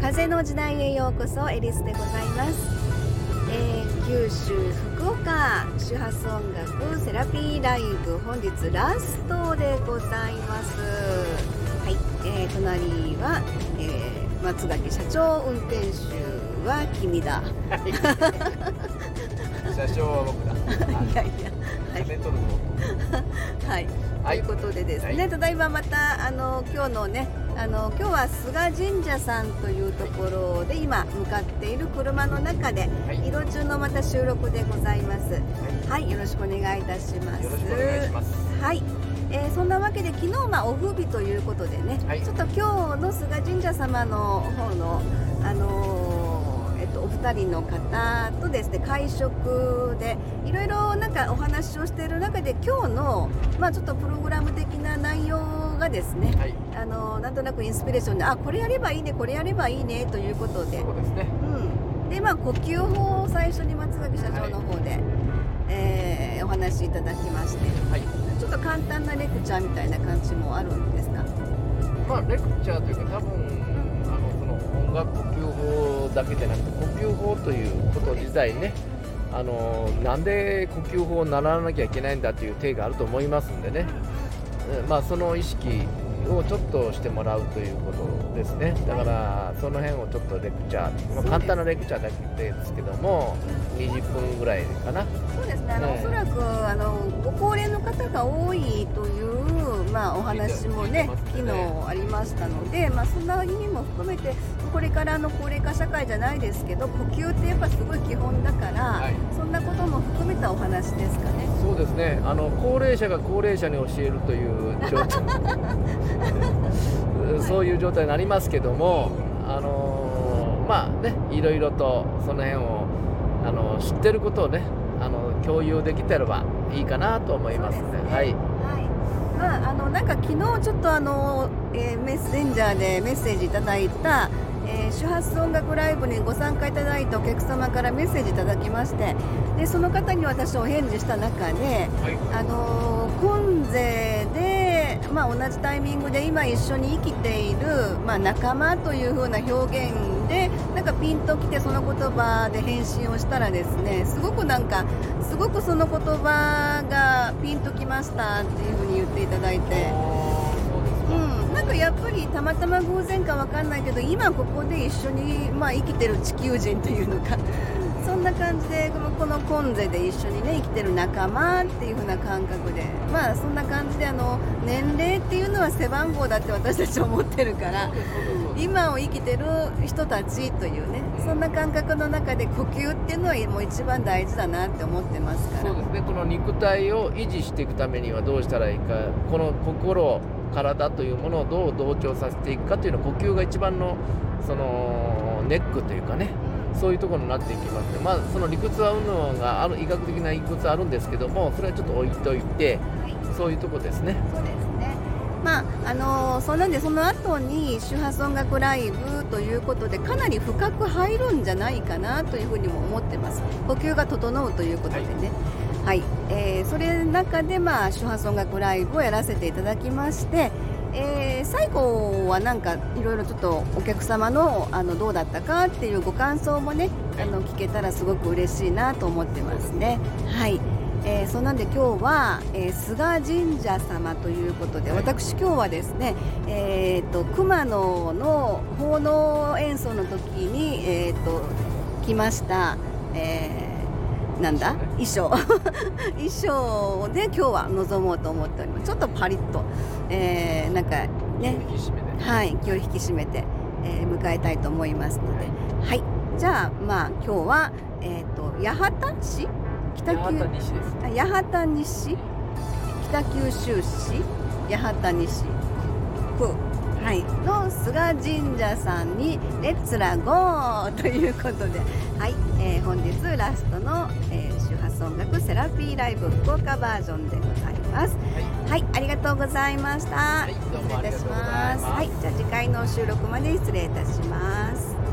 風の時代へようこそエリスでございます、えー九州福岡周波数音楽セラピーライブ本日ラストでございます。はい、えー隣は、えー松垣社長運転手は君だ。車掌は僕だ。い。やいや。はい。はい、はいということでですね、はい。ただいままたあの今日のねあの今日は菅神社さんというところで今向かっている車の中で、はい。移動中のまた収録でございます。はい、よろしくお願いいたします。よろしくお願いします。はい、えーそんなわけで昨日まあお風日ということでね、はい。ちょっと今日の菅神社様の方のあのーえっとお二人の方とですね会食でいろいろなんかお話をしている中で今日のまあちょっとプログラム的な内容がですね、はい。あのーなんとなくインスピレーションであこれやればいいねこれやればいいねということでそうですね。うん、でまあ呼吸法を最初に松垣社長の方で、えーお話しいただきましてはい。ちょっと簡単なレクチャーみたいな感じもあるんですか？まあレクチャーというか多分音楽呼吸法だけでなくて呼吸法ということ自体ね。あのなんで呼吸法を習わなきゃいけないんだという体があると思いますんでね、うんまあ、その意識をちょっとしてもらうということですね。だからその辺をちょっとレクチャー、まあ、簡単なレクチャーだけですけども20分ぐらいかな。そうですね。あの、ねおそらくあのご高齢の方が多いという、まあ、お話もね昨日ありましたので、まあ、そんな意味も含めてこれからの高齢化社会じゃないですけど呼吸ってやっぱすごい基本だから、はい。そんなことも含めたお話ですかね。そうですね。あの高齢者が高齢者に教えるという状態。そういう状態になりますけどもあのまあねいろいろとその辺をあの知ってることをねあの共有できてればいいかなと思いますね。すね。はい。はいまあ、あのなんか昨日ちょっとあの、えーメッセンジャーでメッセージいただいた、えー、周波数音楽ライブにご参加いただいたお客様からメッセージいただきましてでその方に私お返事した中で、はい。あのー今世で、まあ、同じタイミングで今一緒に生きている、まあ、仲間という風な表現でなんかピンときてその言葉で返信をしたらですねすごくなんかすごくその言葉がピンときましたっていう風に言っていただいて。そうん、なんかやっぱりたまたま偶然かわかんないけど今ここで一緒に、まあ、生きてる地球人というのかそんな感じでこのこの今世で一緒にね生きてる仲間っていう風な感覚で。まあそんな感じであの年齢っていうのは背番号だって私たち思ってるから今を生きてる人たちというねそんな感覚の中で呼吸っていうのはもう一番大事だなって思ってますから。そうですね。この肉体を維持していくためにはどうしたらいいかこの心体というものをどう同調させていくかというのは呼吸が一番のそのネックというかねそういうところになっていきますねまあその理屈は運動がある医学的な理屈はあるんですけどもそれはちょっと置いといてはいそういうとこですねそうですね。まああのーそんなんでその後に周波数音楽ライブということでかなり深く入るんじゃないかなというふうにも思ってます。呼吸が整うということでね。はい、えーそれの中でまあ周波数音楽ライブをやらせていただきまして。えー最後はなんかいろいろちょっとお客様のあのどうだったかっていうご感想もねあの聞けたらすごく嬉しいなと思ってますね。はい、えーそんなんで今日は、えー菅神社様ということで、はい。私今日はですね、えー、と熊野の奉納演奏の時に、えー、と来ました、えーなんだ？衣装。衣装で今日は臨もうと思っております。ちょっとパリッと、えーなんかね。はい、気を引き締めて、えー迎えたいと思いますので、はい、じゃあまあ今日はえっ、と八幡市？北九八幡西ですあ八幡西？北九州市？八幡西。区はい。の菅神社さんにレッツラゴーということで、はい、えー本日ラストの、えー周波数音楽セラピーライブ福岡バージョンでございます。はい、ありがとうございました。はい。失礼いたしはい、じゃあ次回の収録まで失礼いたします。